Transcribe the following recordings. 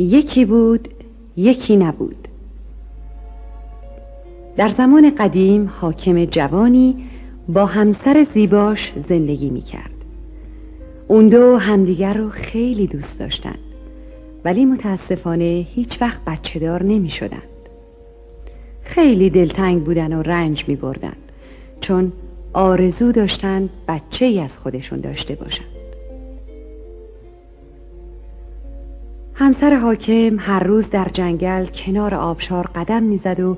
یکی بود یکی نبود. در زمان قدیم حاکم جوانی با همسر زیباش زندگی می کرد اون دو همدیگر رو خیلی دوست داشتند ولی متاسفانه هیچ وقت بچه دار نمی شدند خیلی دلتنگ بودن و رنج می بردن چون آرزو داشتند بچه ای از خودشون داشته باشند همسر حاکم هر روز در جنگل کنار آبشار قدم می‌زد و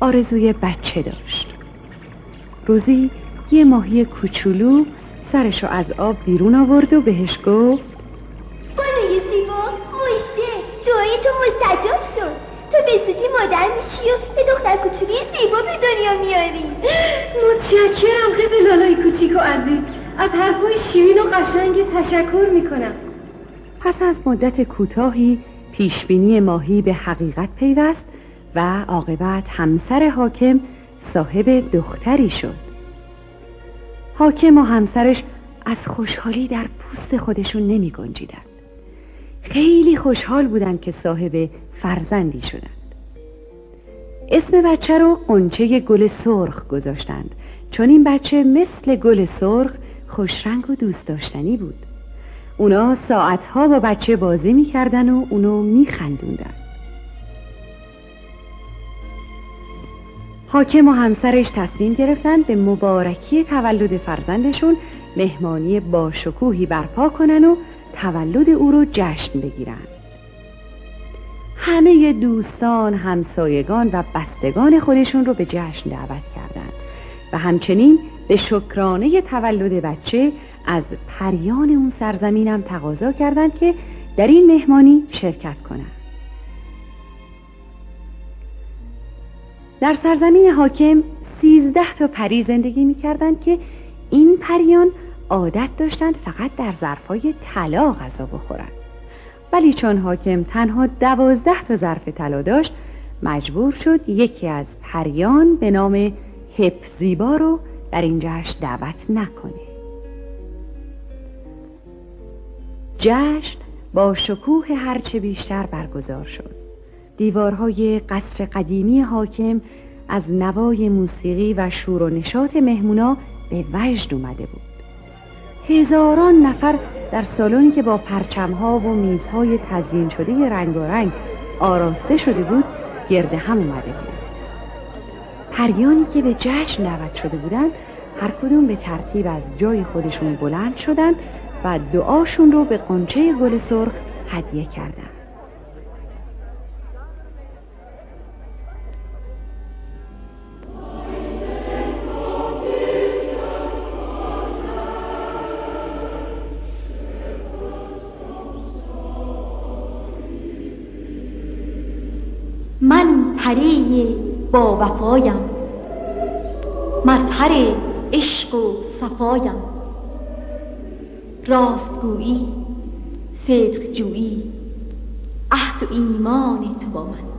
آرزوی بچه داشت. روزی یه ماهی کوچولو سرشو از آب بیرون آورد و بهش گفت بالای زیبا مشته دعای تو مستجاب شد. تو به زودی مادر میشی و یه دختر کوچولی زیبا به دنیا میاری متشکرم قیز لالای کوچیک و عزیز. از حرفای شیرین و قشنگ تشکر می‌کنم. پس از مدت کوتاهی پیشبینی ماهی به حقیقت پیوست و عاقبت همسر حاکم صاحب دختری شد. حاکم و همسرش از خوشحالی در پوست خودشون نمی گنجیدن. خیلی خوشحال بودند که صاحب فرزندی شدند. اسم بچه رو قنچه گل سرخ گذاشتند. چون این بچه مثل گل سرخ خوشرنگ و دوست داشتنی بود. اونا ساعتها با بچه بازی می‌کردن و اونو میخندوندن. حاکم و همسرش تصمیم گرفتن به مبارکی تولد فرزندشون مهمانی باشکوهی برپا کنن و تولد او رو جشن بگیرن. همه دوستان، همسایگان و بستگان خودشون رو به جشن دعوت کردند و همچنین به شکرانه تولد بچه از پریان اون سرزمینم تقاضا کردند که در این مهمانی شرکت کنند. در سرزمین حاکم سیزده تا پری زندگی می کردند که این پریان عادت داشتند فقط در ظرفای طلا غذا بخورند. ولی چون حاکم تنها دوازده تا ظرف طلا داشت مجبور شد یکی از پریان به نام هپزیبا رو در این جشن دعوت نکنه جشن با شکوه هرچه بیشتر برگزار شد. دیوارهای قصر قدیمی حاکم از نوای موسیقی و شور و نشاط مهمونا به وجد اومده بود. هزاران نفر در سالنی که با پرچمها و میزهای تزیین شده رنگارنگ آراسته شده بود گرد هم اومده بود. پریانی که به جشن دعوت شده بودند هر کدوم به ترتیب از جای خودشون بلند شدند و دعاشون رو به قنچه گل سرخ هدیه کردند من پری با وفایم. مظهر عشق و صفایم. راستگویی صدق جویی عهد و ایمان تو با من.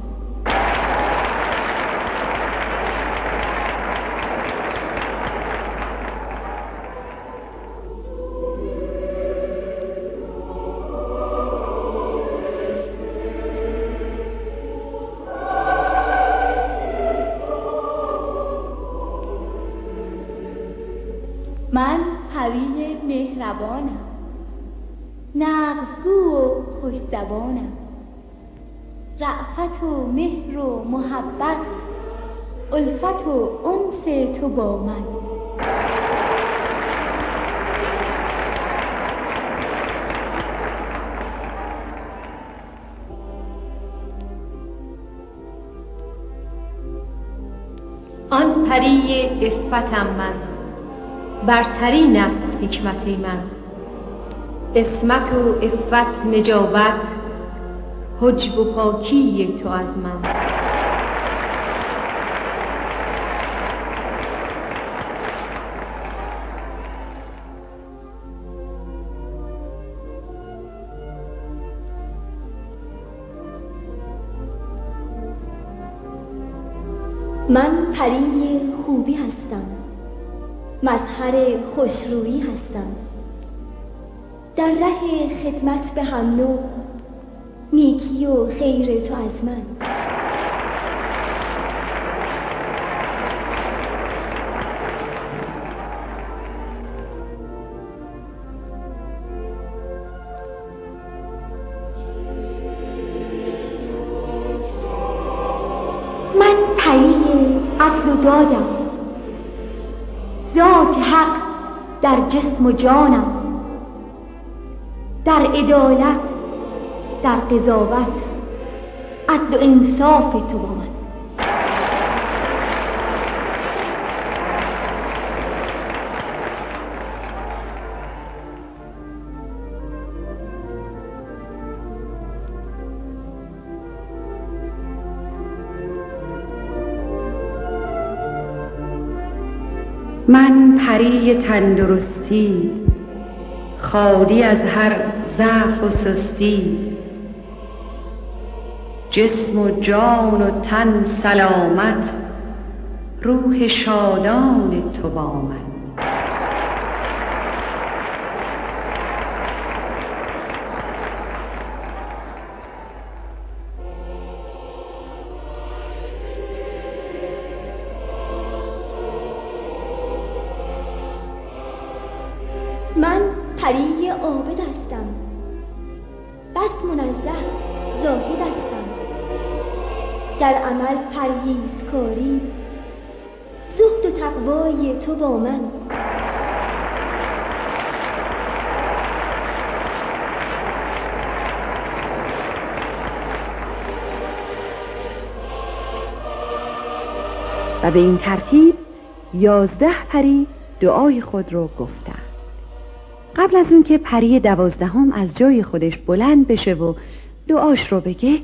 مهربانم. نغزگو و خوش زبانم رعفت و مهر و محبت الفت و انس تو با من. آن پری افتم من. برترین است حکمت من. اسمت و افت نجابت حجب و پاکی تو از من. من پری خوبی هستم. مظهر خوشرویی هستم. در ره خدمت به هم نیکی و خیر تو از من. جسم و جانم. در عدالت در قضاوت عدل و انصاف تو با من. من پری تندرستی خالی از هر ضعف و سستی. جسم و جان و تن سلامت روح شادان تو با من. من پری عابد هستم. بس منزه زاهد هستم. در عمل پرهیزکاری. زهد و تقوای تو با من. و به این ترتیب یازده پری دعای خود رو گفتند قبل از اون که پری دوازدهم از جای خودش بلند بشه و دعاش رو بگه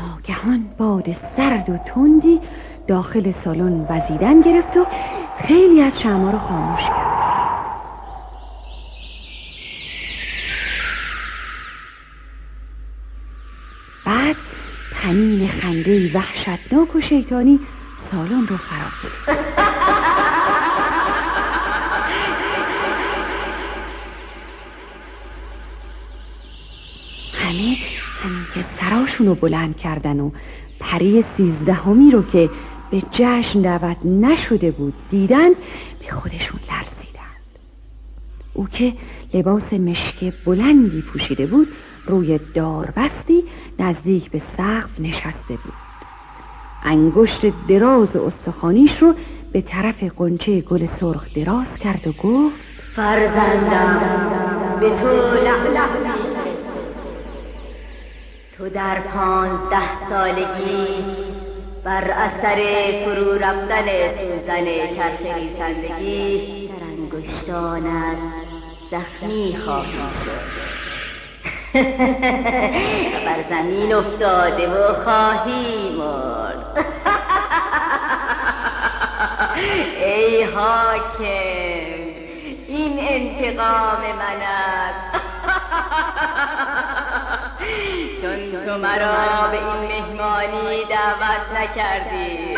ناگهان باد سرد و تندی داخل سالن وزیدن گرفت و خیلی از شمع رو خاموش کرد. بعد تنین خنده وحشتناک و شیطانی سالن رو فرا گرفت همه همین که سراشون رو بلند کردن و پری سیزدهمی رو که به جشن دعوت نشده بود دیدن به خودشون لرزیدند او که لباس مشک بلندی پوشیده بود روی داربستی نزدیک به سقف نشسته بود. انگشت دراز استخوانیش رو به طرف قنچه گل سرخ دراز کرد و گفت فرزندم به تو لعنت تو در پانزده سالگی بر اثر فرو رفتن سوزن چرخ ریسندگی در انگشتانت زخمی خواهی شد. بر زمین افتاده و خواهی مرد. ای حاکم این انتقام من است چون تو مرا به این مهمانی دعوت نکردی.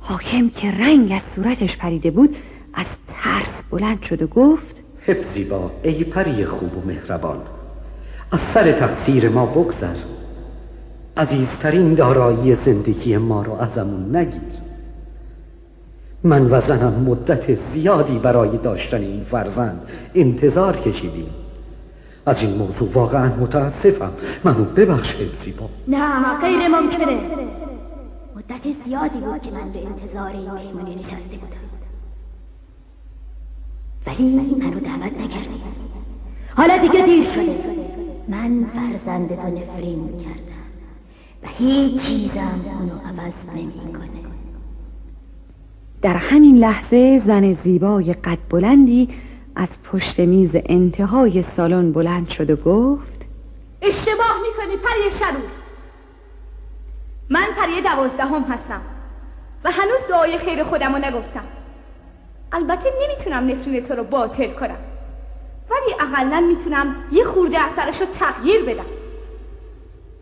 حاکم که رنگ از صورتش پریده بود از ترس بلند شد و گفت حفظیبا ای پری خوب و مهربان از سر تقصیر ما بگذر. عزیزترین دارایی زندگی ما رو ازمون نگیر. من و زنم مدت زیادی برای داشتن این فرزند انتظار کشیدیم. از این موضوع واقعا متاسفم. منو ببخش حفظیبا نه غیر ممکنه. مدت زیادی بود که من به انتظار این مهمونی نشسته بودم. ولی منو دعوت نکردی. حالا دیگه دیر شده من فرزند تو نفرین کردم و هیچ چیزم اونو عوض نمی‌کنه. در همین لحظه زن زیبای قد بلندی از پشت میز انتهای سالن بلند شد و گفت اشتباه می‌کنی پری شرور. من پری دوازدهم هستم و هنوز دعای خیر خودم رو نگفتم. البته نمی‌تونم نفرین تو رو باطل کنم. ولی اقلا می‌تونم یه خورده اثرش رو تغییر بدم.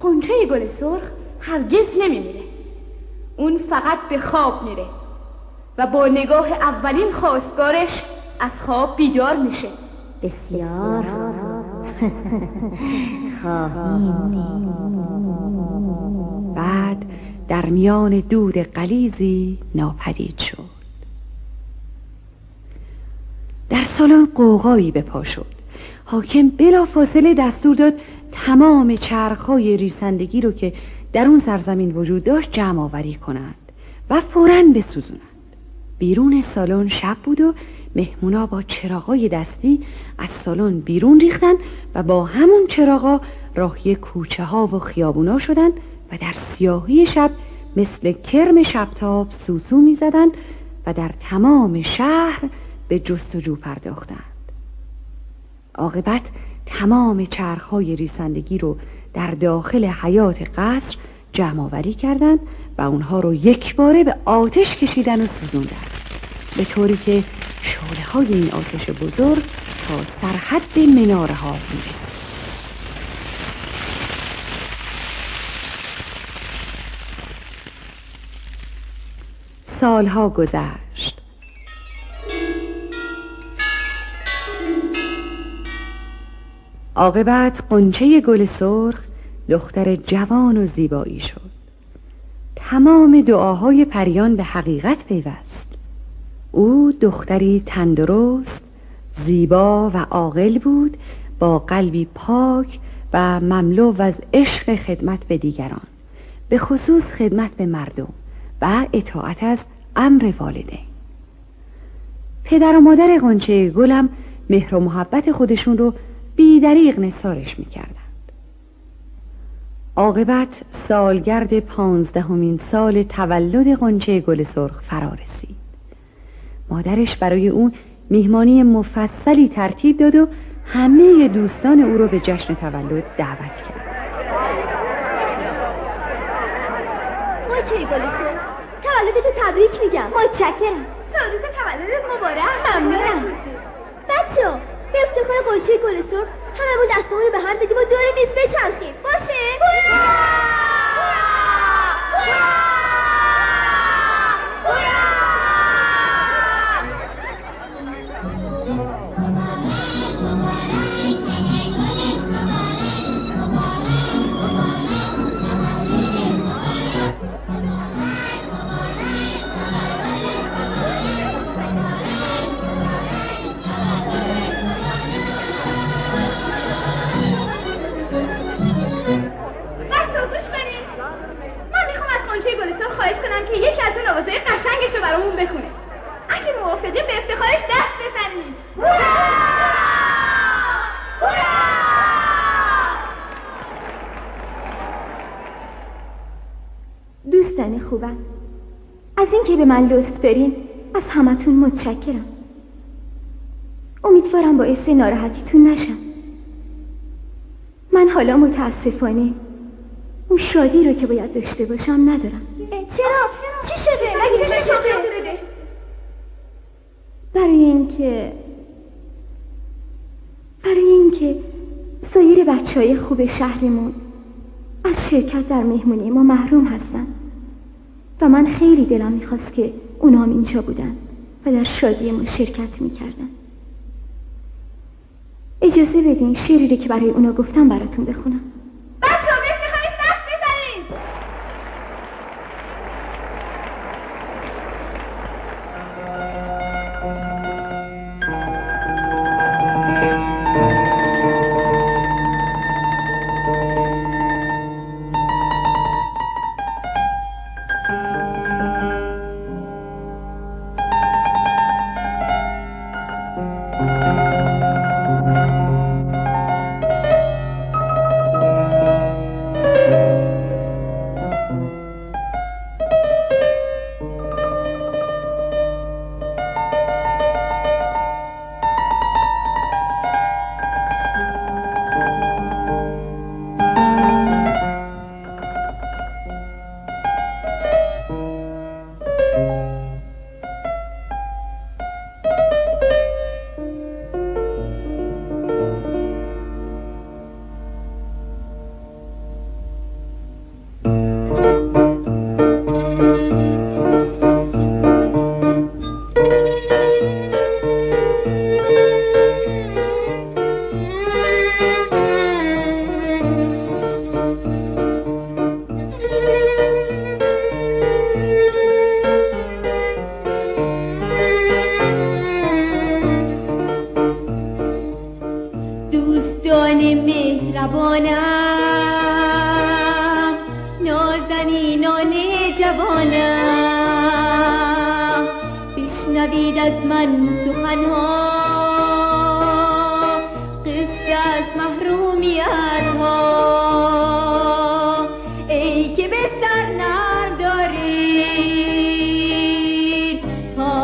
قنچه گل سرخ هرگز نمیمیره. اون فقط به خواب میره. و با نگاه اولین خواستگارش از خواب بیدار میشه. بسیار بعد در میان دود قلیزی ناپدید شد. در سالن قوقایی به پا شد. حاکم بلا فاصله دستور داد تمام چرخهای ریسندگی رو که در اون سرزمین وجود داشت جمع آوری کنند و فوراً بسوزونند. بیرون سالن شب بود و مهمونا با چراغای دستی از سالن بیرون ریختن و با همون چراغا راهی کوچه ها و خیابونا شدن و در سیاهی شب مثل کرم شبتاب سوسو می زدن و در تمام شهر به جستجو پرداختند. عاقبت تمام چرخهای ریسندگی رو در داخل حیات قصر جمع آوری کردند و اونها رو یک باره به آتش کشیدن و سوزوندن. به طوری که شعله های این آتش بزرگ تا سرحد مناره ها می‌رسید سالها گذشت. عاقبت قنچه گل سرخ دختر جوان و زیبایی شد. تمام دعاهای پریان به حقیقت پیوست. او دختری تندرست زیبا و عاقل بود با قلبی پاک و مملو از عشق خدمت به دیگران به خصوص خدمت به مردم و اطاعت از امر والدین. پدر و مادر قنچه گلم مهر و محبت خودشون رو بیدریق نسارش می‌کردند عاقبت سالگرد پانزدهمین سال تولد قنچه گل سرخ فرا رسید. مادرش برای اون میهمانی مفصلی ترتیب داد و همه دوستان او رو به جشن تولد دعوت کرد. قنچه گل سرخ تولدتو تبریک میگم. متشکرم. سالوز تولدت مبارک. ممنونم. بچه به افتخار قنچه گل سرخ هممون دستمون رو به هم بدیم و دور میز بچرخیم. باشه؟ بچه من لطف دارین از همتون متشکرم امیدوارم باعث ناراحتیتون نشم من حالا متاسفانه اون شادی رو که باید داشته باشم ندارم چرا؟ چی شده؟ مگه چی شده؟ برای اینکه برای اینکه سایر بچه های خوب شهرمون از شرکت در مهمونی ما محروم هستن و من خیلی دلم می‌خواست که اونا هم اینجا بودن و در شادی ما شرکت می‌کردن. اجازه بدین شعری که برای اونا گفتم براتون بخونم.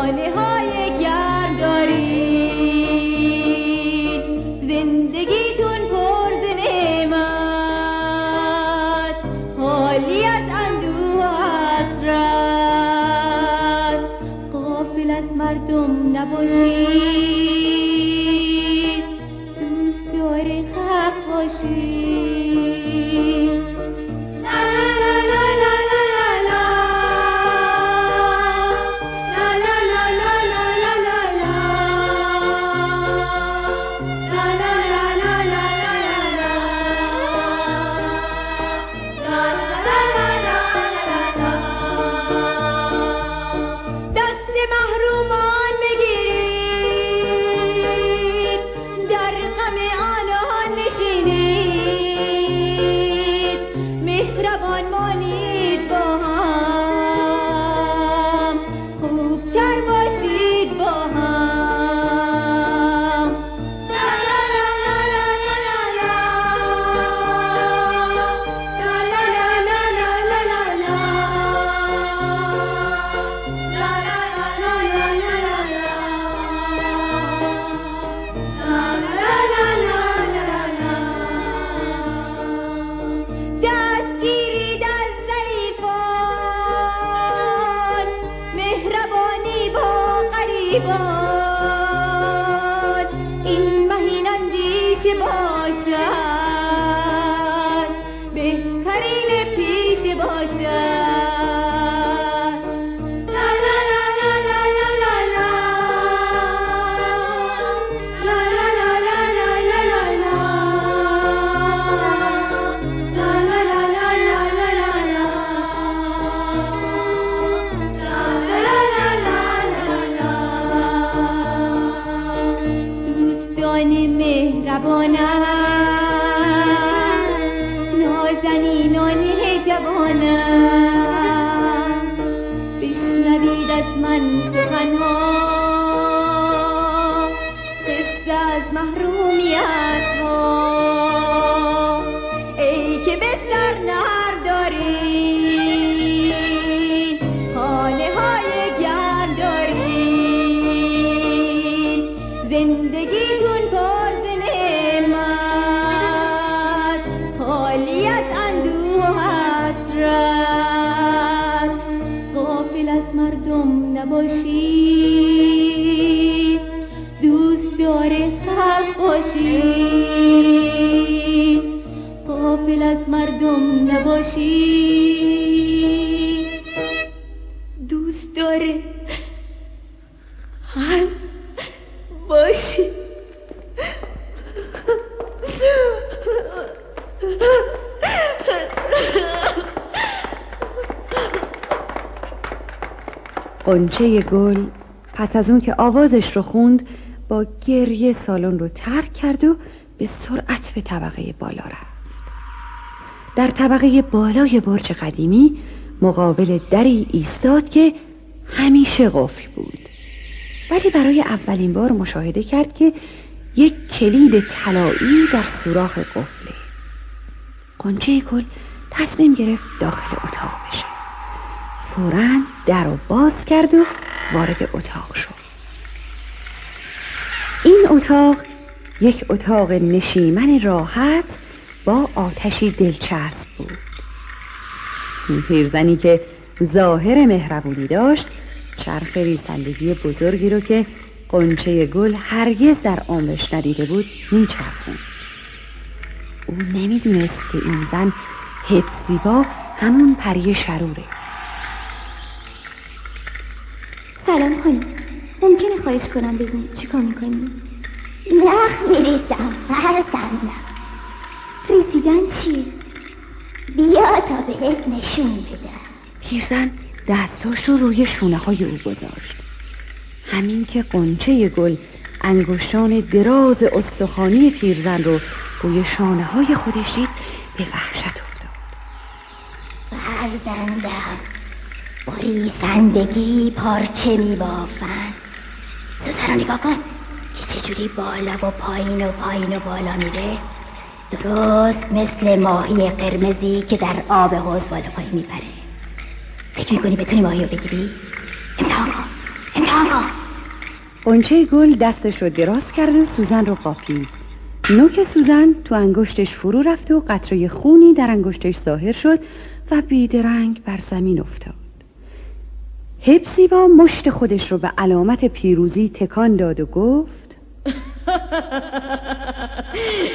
حال ها kişi başa قنچه گل پس از اون که آوازش رو خوند با گریه سالن رو ترک کرد و به سرعت به طبقه بالا رفت. در طبقه بالای برج قدیمی مقابل دری ایستاد که همیشه قفل بود. ولی برای اولین بار مشاهده کرد که یک کلید طلایی در سوراخ قفله. قنچه گل تصمیم گرفت داخل اتاق بشه. فورا در رو باز کرد و وارد اتاق شد. این اتاق یک اتاق نشیمن راحت با آتشی دلچسب بود. پیرزنی که ظاهر مهربونی داشت چرخ ریسندگی بزرگی رو که قنچه گل هرگز در عمرش ندیده بود میچرخوند. او نمی‌دونست که این زن حفظیبا همون پری شروره. سلام خانم. ممکنه خواهش کنم بگین چیکار می‌کنی؟ نخ میریزم فرزندم. رسیدن چیه؟ بیا تا بهت نشون بدم. پیرزن دستاش رو روی شونه های او گذاشت. همین که قنچه گل انگشتان دراز استخوانی پیرزن رو روی شانه های خودش دید به وحشت فرزندم با ریزندگی پارچه می بافن سوزن رو نگاه کن. که چجوری بالا و پایین و پایین و بالا میره. درست مثل ماهی قرمزی که در آب حوز بالا پایین میپره. فکر می‌کنی بتونی ماهی رو بگیری؟ امتحان کن. امتحان کن. قنچه گل دستش رو دراز کرد و سوزن رو قاپید. نوک سوزن تو انگشتش فرو رفت و قطره خونی در انگشتش ظاهر شد و بیدرنگ بر زمین افتاد. با مشت خودش رو به علامت پیروزی تکان داد و گفت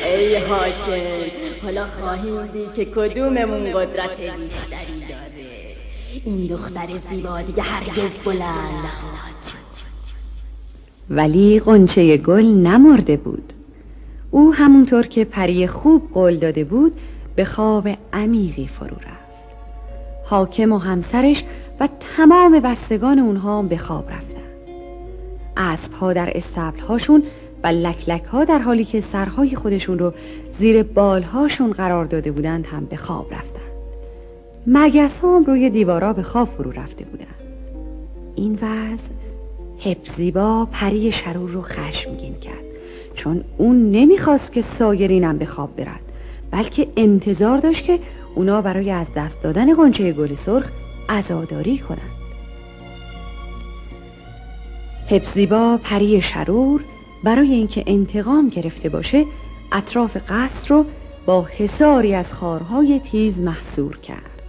ای حاکم حالا خواهیم دید که کدوممون قدرت بیشتری داره. این دختر زیبا دیگه هرگز بلند نخواهد ولی قنچه گل نمرده بود. او همونطور که پری خوب قول داده بود به خواب عمیقی فرو رفت. حاکم و همسرش و تمام بستگان اونها به خواب رفتن. اسب ها در استبل هاشون و لکلک ها در حالی که سرهای خودشون رو زیر بالهاشون قرار داده بودند هم به خواب رفتن. مگس هم روی دیوارا به خواب فرو رفته بودند این وضع هپزیبا پری شرور رو خشمگین کرد. چون اون نمی‌خواست که سایرینم به خواب برد بلکه انتظار داشت که اونا برای از دست دادن قنچه گل سرخ عزاداری کنند. هپزیبا پری شرور برای اینکه انتقام گرفته باشه اطراف قصر رو با حساری از خارهای تیز محصور کرد.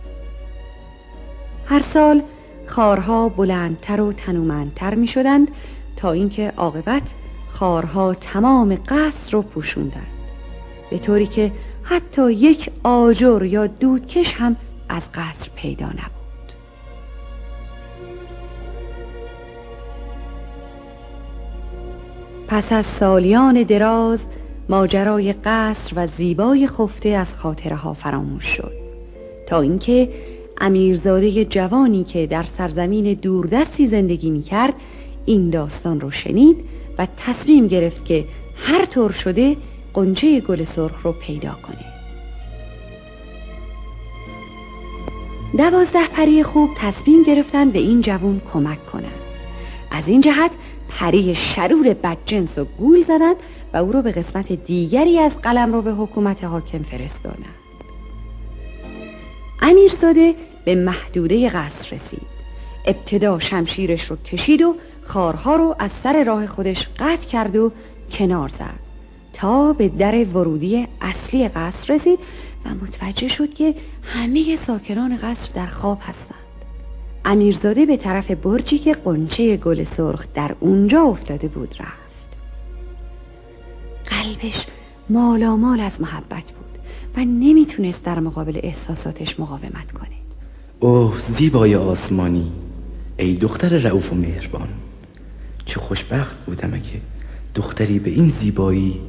هر سال خارها بلندتر و تنومندتر می شدند تا اینکه عاقبت خارها تمام قصر رو پوشوندند. به طوری که حتی یک آجر یا دودکش هم از قصر پیدا نبود. پس از سالیان دراز ماجرای قصر و زیبای خفته از خاطره ها فراموش شد. تا اینکه امیرزاده جوانی که در سرزمین دوردستی زندگی می کرد این داستان رو شنید و تصمیم گرفت که هر طور شده قنچه گل سرخ رو پیدا کنه دوازده پری خوب تصمیم گرفتن به این جوان کمک کنند از این جهت پری شرور بدجنس و گول زدند و او رو به قسمت دیگری از قلم رو به حکومت حاکم فرستادند امیرزاده به محدوده قصر رسید. ابتدا شمشیرش رو کشید و خارها رو از سر راه خودش قطع کرد و کنار زد. تا به در ورودی اصلی قصر رسید و متوجه شد که همه ساکنان قصر در خواب هستند. امیرزاده به طرف برجی که قنچه گل سرخ در اونجا افتاده بود رفت. قلبش مالامال از محبت بود و نمی‌تونست در مقابل احساساتش مقاومت کنه. اوه زیبای آسمانی. ای دختر رعوف و مهربان. چه خوشبخت بودم اگه دختری به این زیبایی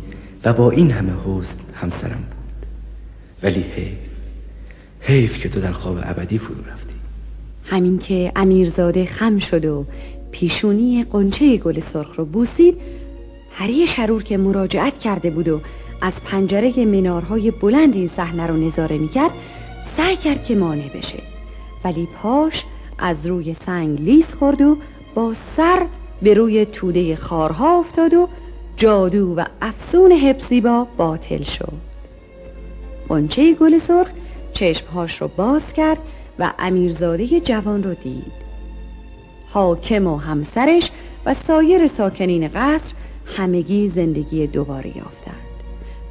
و با این همه حسن همسرم بود. ولی حیف حیف که تو در خواب ابدی فرو رفتی. همین که امیرزاده خم شد و پیشونی قنچه گل سرخ رو بوسید هری شرور که مراجعت کرده بود و از پنجره منارهای بلند این صحنه رو نظاره می‌کرد سعی کرد که مانع بشه. ولی پاش از روی سنگ لیس خورد و با سر به روی توده خارها افتاد و جادو و افسون حبسیبا باطل شد. قنچه گل سرخ چشمهاش رو باز کرد و امیرزاده جوان رو دید. حاکم و همسرش و سایر ساکنین قصر همگی زندگی دوباره یافتند.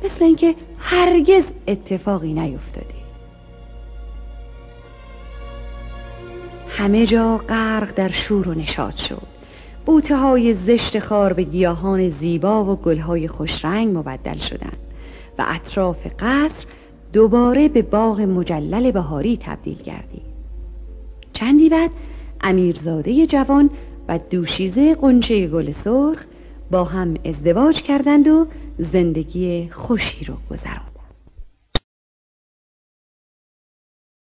مثل اینکه هرگز اتفاقی نیفتاده. همه جا غرق در شور و نشاد شد. بوته های زشت خار به گیاهان زیبا و گلهای خوشرنگ مبدل شدند و اطراف قصر دوباره به باغ مجلل بهاری تبدیل گردید. چندی بعد امیرزاده جوان و دوشیزه قنچه گل سرخ با هم ازدواج کردند و زندگی خوشی رو گذراند